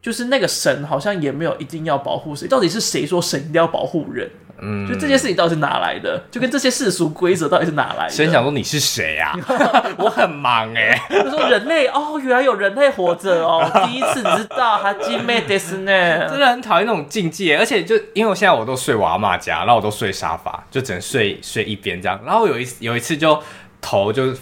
Speaker 1: 就是那个神好像也没有一定要保护谁。到底是谁说神一定要保护人？嗯，就这件事情到底是哪来的？就跟这些世俗规则到底是哪来的？
Speaker 2: 先想说你是谁呀？我很忙哎。
Speaker 1: 他说人类哦，原来有人类活着哦，第一次知道，哈基梅德斯呢，
Speaker 2: 真的很讨厌那种境界，而且就因为我现在我都睡我阿嬷家，然后我都睡沙发，就只能睡睡一边这样。然后有一有一次就头就。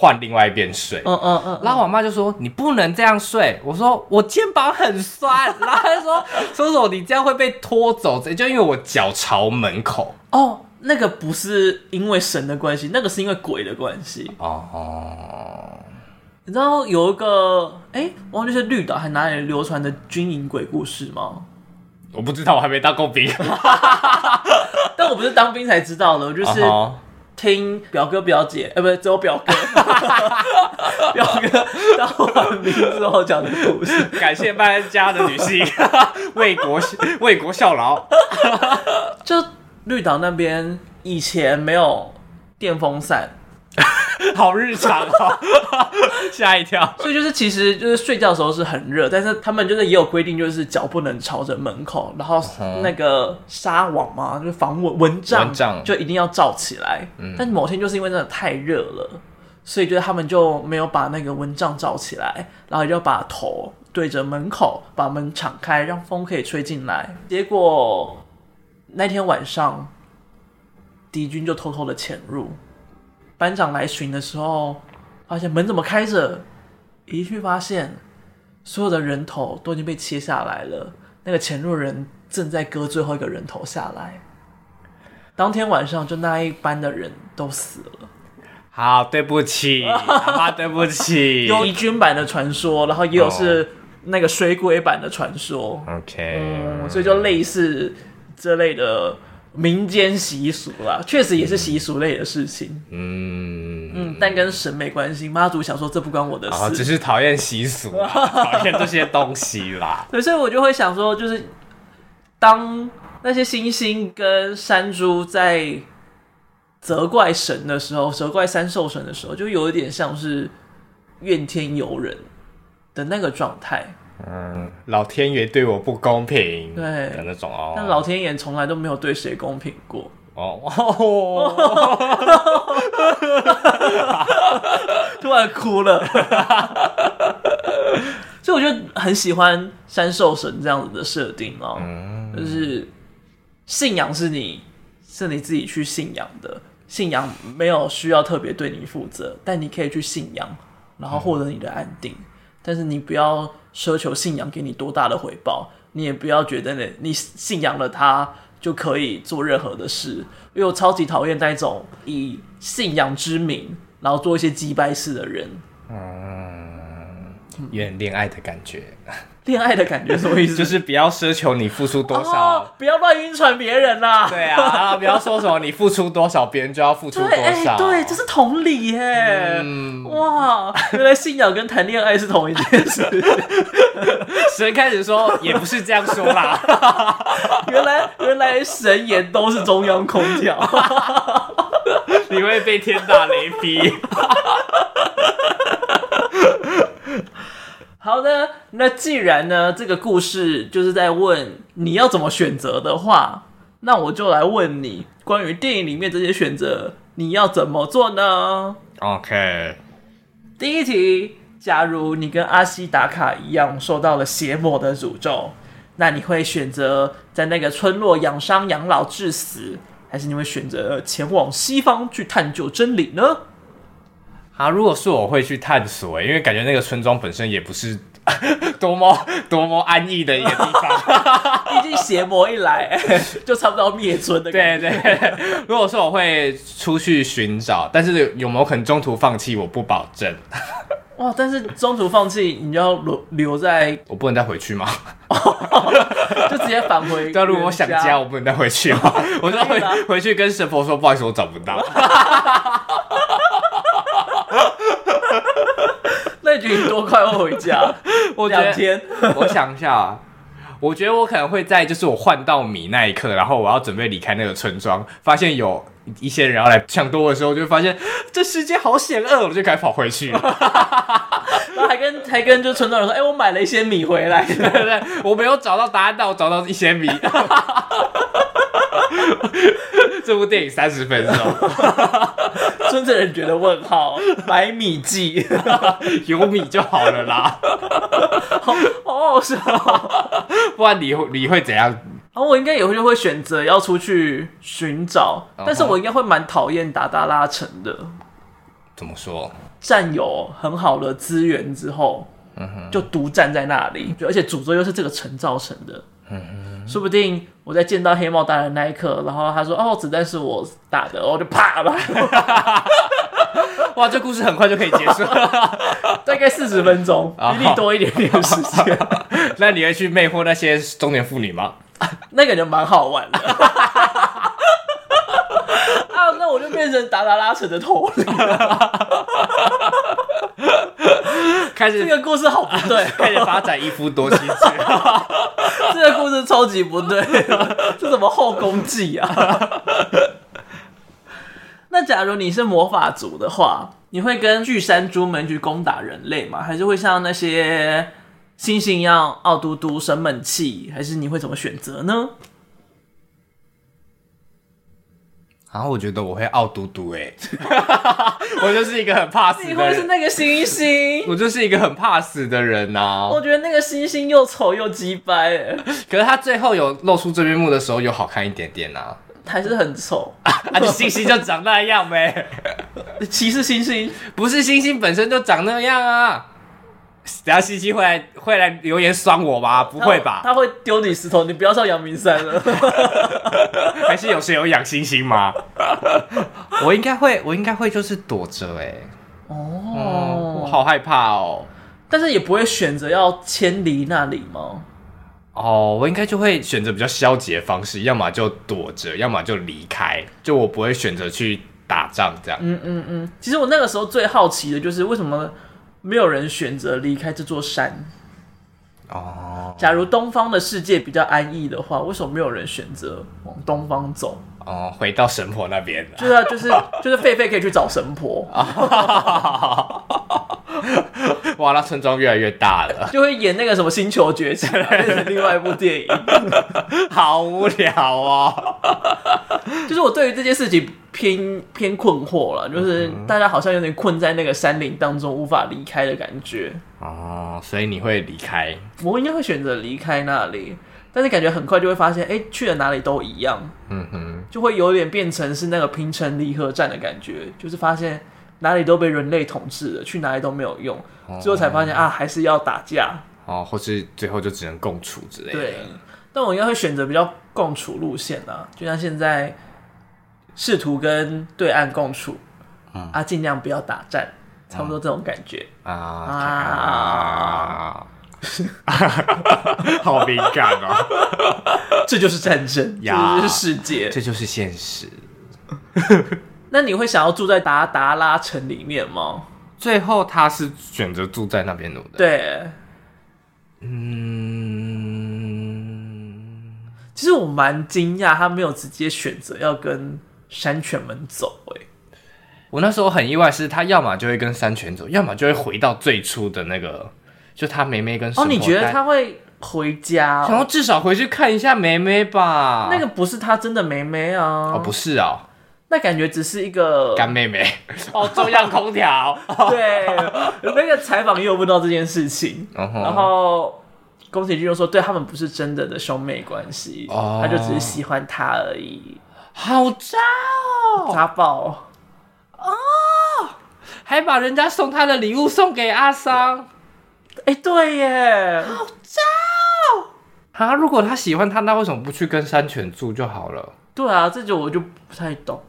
Speaker 2: 换另外一边睡，嗯嗯嗯，然后我妈就说，你不能这样睡。我说我肩膀很酸，然后她就说叔叔你这样会被拖走，就因为我脚朝门口。
Speaker 1: 哦，那个不是因为神的关系，那个是因为鬼的关系。哦哦，你知道有一个哎，忘记是绿岛还哪里流传的军营鬼故事吗？
Speaker 2: 我不知道，我还没当过兵，
Speaker 1: 但我不是当兵才知道的，我就是。Uh huh. 听表哥表姐，呃，不是只有表哥，表哥当完名之后讲的故事。
Speaker 2: 感谢搬家的女性，为国为国效劳。
Speaker 1: 就绿岛那边以前没有电风扇。
Speaker 2: 好日常哦，吓一跳。
Speaker 1: 所以就是，其实就是睡觉的时候是很热，但是他们就是也有规定，就是脚不能朝着门口，然后那个纱网嘛，就是防蚊蚊帐，就一定要罩起来。嗯，但某天就是因为真的太热了，所以就是他们就没有把那个蚊帐罩起来，然后就把头对着门口，把门敞开，让风可以吹进来。结果那天晚上，敌军就偷偷的潜入。班长来巡的时候，发现门怎么开着，一去发现所有的人头都已经被切下来了，那个潜入人正在割最后一个人头下来。当天晚上，就那一班的人都死了。
Speaker 2: 好，对不起，阿妈，对不起。
Speaker 1: 有义军版的传说，然后也有是那个水鬼版的传说。
Speaker 2: OK，
Speaker 1: 嗯，所以就类似这类的民间习俗啦，确实也是习俗类的事情。嗯嗯，但跟神没关系。妈祖想说，这不关我的事，
Speaker 2: 只是讨厌习俗，讨厌这些东西啦。
Speaker 1: 对，所以我就会想说，就是当。那些星星跟山猪在责怪神的时候，责怪三兽神的时候，就有一点像是怨天尤人的那个状态。
Speaker 2: 嗯，老天爷对我不公平，
Speaker 1: 对
Speaker 2: 的那种哦。
Speaker 1: 但老天爷从来都没有对谁公平过。哦，突然哭了。所以我就很喜欢山兽神这样子的设定哦，嗯、就是。信仰是你是你自己去信仰的，信仰没有需要特别对你负责，但你可以去信仰，然后获得你的安定。嗯、但是你不要奢求信仰给你多大的回报，你也不要觉得你你信仰了他就可以做任何的事，因为我超级讨厌那种以信仰之名然后做一些击败事的人。
Speaker 2: 嗯，有点恋爱的感觉。
Speaker 1: 恋爱的感觉什么意思？
Speaker 2: 就是不要奢求你付出多少，哦、
Speaker 1: 不要乱晕船别人啦。
Speaker 2: 对啊，不要说什么你付出多少，别人就要付出多少。
Speaker 1: 对，这是同理耶。嗯、哇，原来信仰跟谈恋爱是同一件事。
Speaker 2: 神开始说也不是这样说啦。
Speaker 1: 原来原来神言都是中央空调。
Speaker 2: 你会被天打雷劈。
Speaker 1: 好的，那既然呢，这个故事就是在问你要怎么选择的话，那我就来问你，关于电影里面这些选择，你要怎么做呢
Speaker 2: ？OK，
Speaker 1: 第一题，假如你跟阿西达卡一样受到了邪魔的诅咒，那你会选择在那个村落养伤养老致死，还是你会选择前往西方去探究真理呢？
Speaker 2: 啊，如果是我会去探索，因为感觉那个村庄本身也不是 多么多么安逸的一个地方，
Speaker 1: 毕竟邪魔一来，就差不多要灭村的。
Speaker 2: 对对，如果说我会出去寻找，但是有没有可能中途放弃，我不保证。
Speaker 1: 哇，但是中途放弃，你要留留在，
Speaker 2: 我不能再回去吗？
Speaker 1: 就直接返回。
Speaker 2: 但如果我想家，我不能再回去吗？我就回回去跟神婆说，不好意思，我找不到。
Speaker 1: 那你多快会回家？我两天。
Speaker 2: 我想一下啊，我觉得我可能会在就是我换到米那一刻，然后我要准备离开那个村庄，发现有一些人要来抢夺的时候，就会发现这世界好险恶，我就该跑回去。然
Speaker 1: 后还跟还跟就村庄人说：“哎、欸，我买了一些米回来。”对不对？
Speaker 2: 我没有找到答案，但我找到一些米。这部电影三十分钟，
Speaker 1: 村子人觉得问号，买米记，
Speaker 2: 有米就好了啦。
Speaker 1: 好，好好笑，
Speaker 2: 不然你会你会怎样？
Speaker 1: 然后我应该也会就会选择要出去寻找，但是我应该会蛮讨厌达达拉城的。
Speaker 2: 怎么说？
Speaker 1: 占有很好的资源之后，嗯哼，就独占在那里，而且诅咒又是这个城造成的。说不定我在见到黑帽大人那一刻，然后他说：“哦，子弹是我打的。”我就啪了。
Speaker 2: 哇，这故事很快就可以结束了，
Speaker 1: 大概四十分钟，比你多一点点时间。
Speaker 2: 那你会去魅惑那些中年妇女吗？
Speaker 1: 那个就蛮好玩的。啊，那我就变成达达拉扯的头领。开始这个故事好不对，
Speaker 2: 开始发展一夫多妻制。
Speaker 1: 这个故事超级不对，这什么后宫记啊？那假如你是魔法族的话，你会跟巨山猪们去攻打人类吗？还是会像那些猩猩一样傲嘟嘟生闷气？还是你会怎么选择呢？
Speaker 2: 然后我觉得我会傲嘟嘟哎，我就是一个很怕死的人。
Speaker 1: 你会是那个星星？
Speaker 2: 我就是一个很怕死的人呐、啊。
Speaker 1: 我觉得那个星星又丑又鸡掰。
Speaker 2: 可是他最后有露出真面目的时候，有好看一点点呐、啊。
Speaker 1: 还是很丑
Speaker 2: 啊！星星就长那样呗，
Speaker 1: 歧视星星？
Speaker 2: 不是星星本身就长那样啊！等下星星会来会来留言酸我吗？不会吧？
Speaker 1: 他，他会丢你石头，你不要上阳明山了。
Speaker 2: 还是有谁有养星星吗？我应该会，我应该会就是躲着哎、欸。哦、嗯，我好害怕哦。
Speaker 1: 但是也不会选择要迁离那里吗？
Speaker 2: 哦，我应该就会选择比较消极的方式，要么就躲着，要么就离开。就我不会选择去打仗这样。
Speaker 1: 嗯嗯嗯。其实我那个时候最好奇的就是为什么没有人选择离开这座山。哦。假如东方的世界比较安逸的话，为什么没有人选择往东方走？
Speaker 2: 哦，回到神婆那边。
Speaker 1: 就是啊，就是就是狒狒可以去找神婆。
Speaker 2: 哇，那村庄越来越大了，
Speaker 1: 就会演那个什么星球崛起，变成另外一部电影，
Speaker 2: 好无聊哦。
Speaker 1: 就是我对于这件事情偏偏困惑了，就是大家好像有点困在那个山林当中无法离开的感觉。
Speaker 2: 哦，所以你会离开？
Speaker 1: 我应该会选择离开那里，但是感觉很快就会发现，哎、欸，去了哪里都一样。嗯哼，就会有点变成是那个平成离合战的感觉，就是发现。哪里都被人类统治了，去哪里都没有用，哦、最后才发现啊，还是要打架。
Speaker 2: 哦，或是最后就只能共处之类的。
Speaker 1: 对，但我应该会选择比较共处路线啊，就像现在试图跟对岸共处，嗯、啊，尽量不要打战，差不多这种感觉、嗯、啊啊，
Speaker 2: 好敏感哦，
Speaker 1: 这就是战争，呀。这就是世界，
Speaker 2: 这就是现实。
Speaker 1: 那你会想要住在达达拉城里面吗？
Speaker 2: 最后他是选择住在那边的。
Speaker 1: 对，嗯，其实我蛮惊讶，他没有直接选择要跟山犬们走。哎，
Speaker 2: 我那时候很意外，是他要么就会跟山犬走，要么就会回到最初的那个，就他妹妹跟。
Speaker 1: 哦，你觉得他会回家？
Speaker 2: 然后至少回去看一下妹妹吧。
Speaker 1: 那个不是他真的妹妹啊？
Speaker 2: 哦，不是啊。
Speaker 1: 那感觉只是一个
Speaker 2: 干妹妹
Speaker 1: 哦，中央空调。对，那个采访也有问到这件事情，然后宫崎骏就说，对他们不是真的的兄妹关系，他就只是喜欢他而已。
Speaker 2: 好渣哦，
Speaker 1: 渣爆
Speaker 2: 哦，还把人家送他的礼物送给阿桑。
Speaker 1: 哎，对耶，
Speaker 2: 好渣哦。啊，如果他喜欢他，那为什么不去跟山犬住就好了？
Speaker 1: 对啊，这就我就不太懂。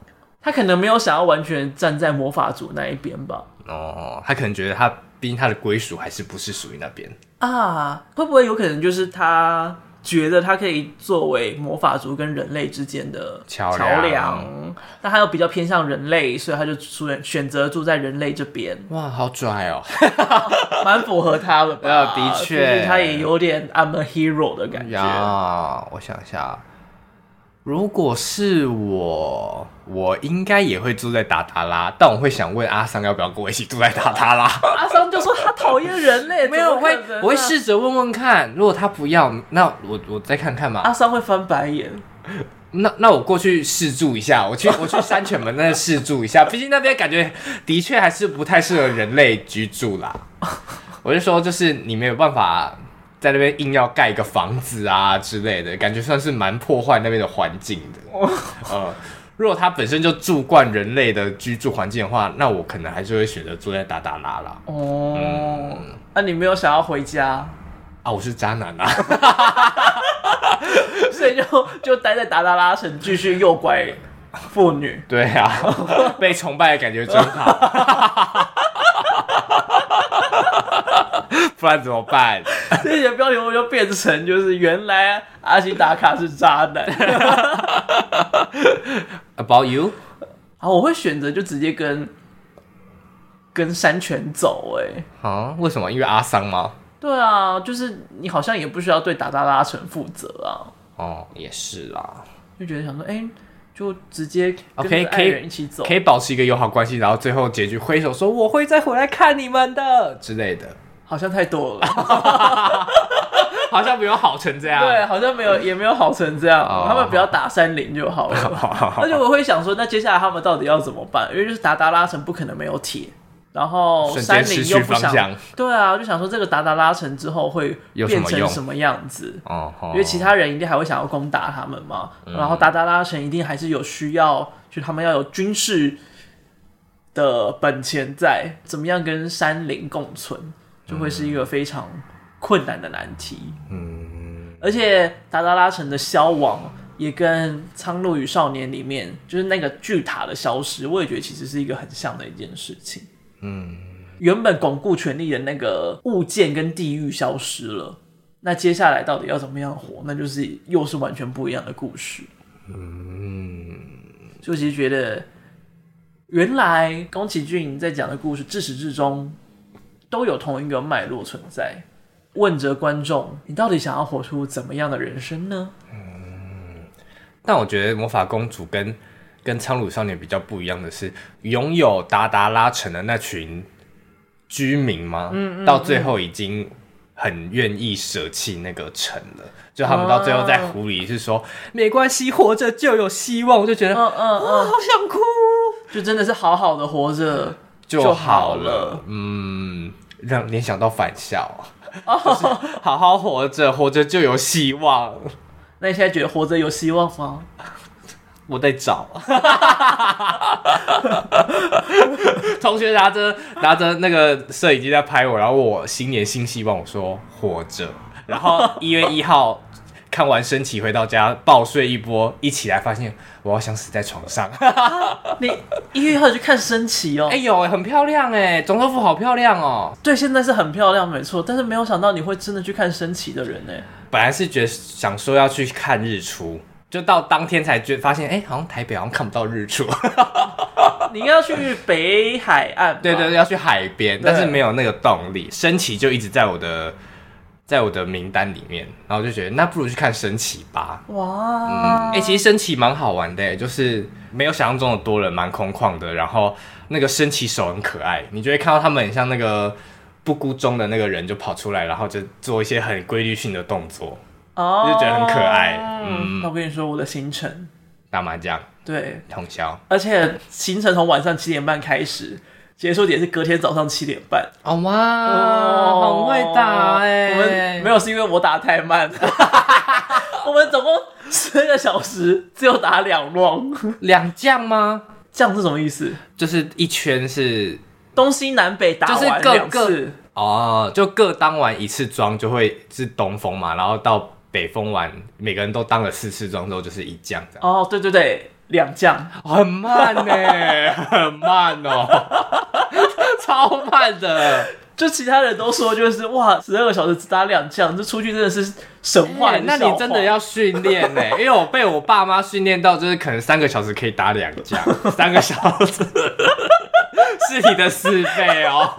Speaker 1: 他可能没有想要完全站在魔法族那一边吧？
Speaker 2: 哦，他可能觉得他，毕竟他的归属还是不是属于那边
Speaker 1: 啊？会不会有可能就是他觉得他可以作为魔法族跟人类之间的桥梁？但他又比较偏向人类，所以他就选选择住在人类这边。
Speaker 2: 哇，好拽哦，
Speaker 1: 蛮符合他的吧？
Speaker 2: 的确，
Speaker 1: 他也有点 I'm a hero 的感觉
Speaker 2: 啊。我想一下。如果是我，我应该也会住在达达拉，但我会想问阿桑要不要跟我一起住在达达拉。
Speaker 1: 阿桑就说他讨厌人类，没有，
Speaker 2: 我会我会试着问问看，如果他不要，那我我再看看嘛。
Speaker 1: 阿桑会翻白眼，
Speaker 2: 那那我过去试住一下，我去 我去山犬门那试住一下，毕竟那边感觉的确还是不太适合人类居住啦。我就说，就是你没有办法。在那边硬要盖一个房子啊之类的，感觉算是蛮破坏那边的环境的。呃，如果他本身就住惯人类的居住环境的话，那我可能还是会选择住在达达拉啦。
Speaker 1: 哦，那、嗯啊、你没有想要回家
Speaker 2: 啊？我是渣男啊，
Speaker 1: 所以就就待在达达拉城继续诱拐妇女。
Speaker 2: 对啊，被崇拜的感觉真好。不然怎么办？
Speaker 1: 这些标题我就变成就是原来阿西达卡是渣男。
Speaker 2: About you？
Speaker 1: 啊，我会选择就直接跟跟山泉走。哎，
Speaker 2: 啊？为什么？因为阿桑吗？
Speaker 1: 对啊，就是你好像也不需要对达达拉城负责啊。
Speaker 2: 哦，也是啦。
Speaker 1: 就觉得想说，哎、欸，就直接跟爱人一起走，
Speaker 2: 可以保持一个友好关系，然后最后结局挥手说我会再回来看你们的之类的。
Speaker 1: 好像太多了，
Speaker 2: 好像没有好成这样。
Speaker 1: 对，好像没有，也没有好成这样。Oh. 他们不要打山林就好了。而且我会想说，那接下来他们到底要怎么办？因为就是达达拉城不可能没有铁，然后山林又不想，
Speaker 2: 想
Speaker 1: 对啊，就想说这个达达拉城之后会变成什么样子？
Speaker 2: 哦，
Speaker 1: 因为其他人一定还会想要攻打他们嘛。嗯、然后达达拉城一定还是有需要，就他们要有军事的本钱在，怎么样跟山林共存，就会是一个非常困难的难题。嗯，而且达达拉城的消亡。也跟《苍鹭与少年》里面就是那个巨塔的消失，我也觉得其实是一个很像的一件事情。嗯，原本巩固权力的那个物件跟地域消失了，那接下来到底要怎么样活？那就是又是完全不一样的故事。嗯，就其实觉得原来宫崎骏在讲的故事自始至终都有同一个脉络存在。问着观众，你到底想要活出怎么样的人生呢？
Speaker 2: 嗯但我觉得魔法公主跟跟苍鲁少年比较不一样的是，拥有达达拉城的那群居民吗？嗯，嗯，嗯，到最后已经很愿意舍弃那个城了。就他们到最后在湖里是说，啊、没关系，活着就有希望。我就觉得，嗯嗯嗯，好想哭，
Speaker 1: 就真的是好好的活着就好了。
Speaker 2: 嗯，让联想到返校，哦、就是好好活着，活着就有希望。
Speaker 1: 那你现在觉得活着有希望吗？
Speaker 2: 我在找。同学拿着拿着那个摄影机在拍我，然后我新年新希望，我说活着。然后一月一号看完升旗回到家，暴睡一波，一起来发现我要想死在床上。
Speaker 1: 你一月二号去看升旗哦？
Speaker 2: 哎呦，很漂亮哎，总统府好漂亮哦。
Speaker 1: 对，现在是很漂亮，没错。但是没有想到你会真的去看升旗的人呢。
Speaker 2: 本来是觉得想说要去看日出，就到当天才觉发现，哎、欸，好像台北好像看不到日出。
Speaker 1: 你要去北海岸？
Speaker 2: 对，对对，要去海边，但是没有那个动力。升旗就一直在我的在我的名单里面，然后就觉得那不如去看升旗吧。哇，哎、嗯欸，其实升旗蛮好玩的，就是没有想象中的多人，蛮空旷的。然后那个升旗手很可爱，你就会看到他们很像那个。不孤中的那个人就跑出来，然后就做一些很规律性的动作，哦，就觉得很可爱。嗯，
Speaker 1: 那我跟你说，我的行程
Speaker 2: 打麻将，
Speaker 1: 对，
Speaker 2: 通宵，
Speaker 1: 而且行程从晚上七点半开始，结束点是隔天早上七点半。
Speaker 2: 哦哇，哦，很会打哎！
Speaker 1: 我们没有是因为我打太慢，我们总共十个小时只有打两轮，
Speaker 2: 两将吗？
Speaker 1: 将是什么意思？
Speaker 2: 就是一圈是。
Speaker 1: 东西南北打完两次
Speaker 2: 哦，就各当完一次庄就会是东风嘛，然后到北风完，每个人都当了四次庄之后就是一将这样。
Speaker 1: 哦，对对对，两将，
Speaker 2: 很慢呢，很慢哦，超慢的。
Speaker 1: 就其他人都说，就是哇，十二个小时只打两将，这出去真的是神话、欸。
Speaker 2: 那你真的要训练呢？因为我被我爸妈训练到，就是可能三个小时可以打两降，三个小时。是你的四倍哦，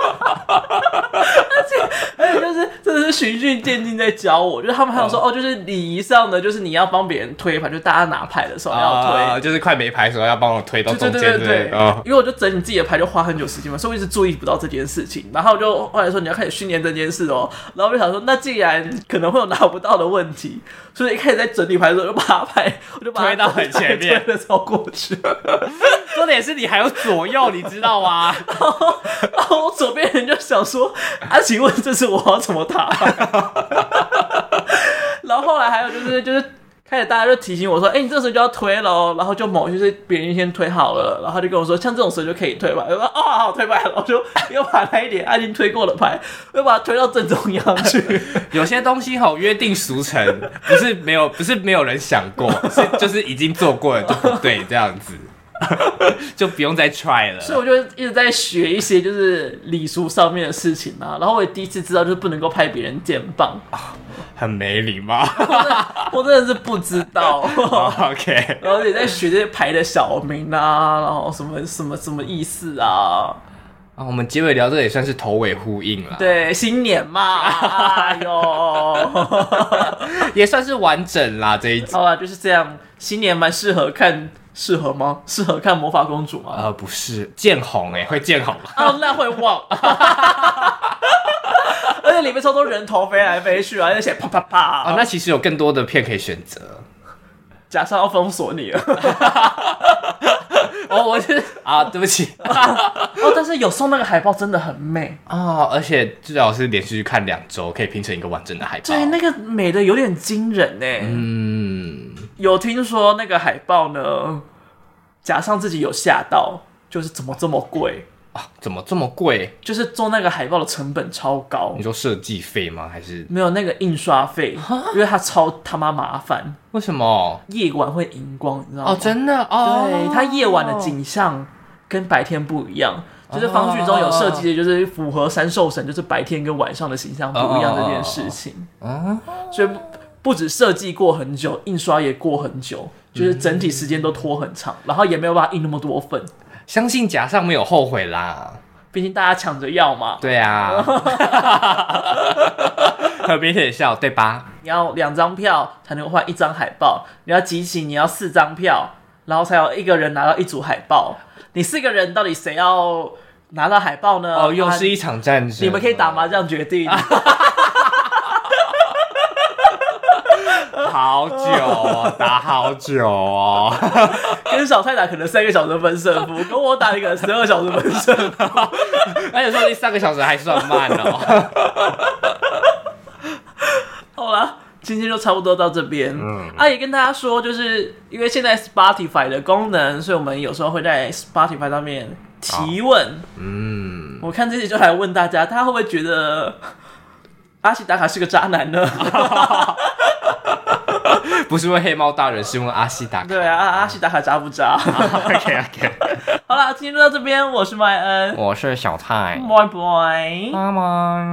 Speaker 1: 而且而且就是真的是循序渐进在教我，就是他们还有说哦，哦，就是礼仪上的，就是你要帮别人推牌，就大家拿牌的时候要推，
Speaker 2: 哦、就是快没牌的时候要帮我推到中
Speaker 1: 间，对对对对，哦，因为我就整理自己的牌就花很久时间嘛，所以我一直注意不到这件事情，然后我就后来说你要开始训练这件事哦，然后我就想说那既然可能会有拿不到的问题，所以一开始在整理牌的时候就把牌我就把
Speaker 2: 推到很前面。
Speaker 1: 的超过去。
Speaker 2: 重点是你还有左右，你知道吗？
Speaker 1: 然后，然后我左边人就想说：“啊，请问这是我要怎么打？” 然后后来还有就是就是开始大家就提醒我说：“哎、欸，你这时候就要推喽。”然后就某就是别人先推好了，然后就跟我说：“像这种时候就可以推吧。”我说：“哦，好，推牌。”然后就又把那一点已经推过的牌，又把它推到正中央去。
Speaker 2: 有些东西好约定俗成，不是没有，不是没有人想过，是就是已经做过了就不对这样子。就不用再 try 了，
Speaker 1: 所以我就一直在学一些就是礼俗上面的事情啊。然后我也第一次知道，就是不能够拍别人肩膀，
Speaker 2: 很没礼貌。
Speaker 1: 我真的是不知道。
Speaker 2: OK，
Speaker 1: 然后也在学这些牌的小名啊，然后什么什么什么意思啊。
Speaker 2: 啊，我们结尾聊这也算是头尾呼应了。
Speaker 1: 对，新年嘛，哎呦，
Speaker 2: 也算是完整啦这一集。
Speaker 1: 好吧，就是这样，新年蛮适合看。适合吗？适合看魔法公主吗？
Speaker 2: 呃，不是，见红哎，会见红
Speaker 1: 哦，那会忘。而且里面超多人头飞来飞去啊，而且啪啪啪。啊、
Speaker 2: 哦，那其实有更多的片可以选择。
Speaker 1: 假设要封锁你了。
Speaker 2: 哦，我是啊，对不起。
Speaker 1: 哦，但是有送那个海报，真的很美
Speaker 2: 哦，而且最好是连续去看两周，可以拼成一个完整的海报。
Speaker 1: 对，那个美的有点惊人呢。
Speaker 2: 嗯，
Speaker 1: 有听说那个海报呢，加上自己有吓到，就是怎么这么贵？
Speaker 2: 啊，怎么这么贵？
Speaker 1: 就是做那个海报的成本超高。
Speaker 2: 你说设计费吗？还是
Speaker 1: 没有那个印刷费？因为它超他妈麻烦。
Speaker 2: 为什么？
Speaker 1: 夜晚会荧光，你知道吗？
Speaker 2: 哦，真的哦。
Speaker 1: 对，它夜晚的景象跟白天不一样。就是方序中有设计的，就是符合三兽神，就是白天跟晚上的形象不一样这件事情。嗯，所以不不止设计过很久，印刷也过很久，就是整体时间都拖很长，然后也没有办法印那么多份。
Speaker 2: 相信甲上没有后悔啦，
Speaker 1: 毕竟大家抢着要嘛。
Speaker 2: 对啊，很明显笑对吧？
Speaker 1: 你要两张票才能换一张海报，你要集齐，你要四张票，然后才有一个人拿到一组海报。你四个人到底谁要拿到海报呢？
Speaker 2: 哦，又是一场战争。
Speaker 1: 你们可以打麻将决定。
Speaker 2: 好久哦，打好久哦。
Speaker 1: 跟小蔡打可能三个小时分胜负，跟我打一个十二小时分胜负。
Speaker 2: 而且说你三个小时还算慢哦。
Speaker 1: 好了，今天就差不多到这边。嗯，啊，也跟大家说，就是因为现在 Spotify 的功能，所以我们有时候会在 Spotify 上面提问。嗯，我看这些就来问大家，大家会不会觉得阿西达卡是个渣男呢？
Speaker 2: 不是问黑猫大人，是问阿西达卡。
Speaker 1: 对啊，阿西达卡渣不渣
Speaker 2: ？OK OK。
Speaker 1: 好了，今天就到这边。我是麦恩，
Speaker 2: 我是小泰。
Speaker 1: Bye bye。
Speaker 2: 拜拜。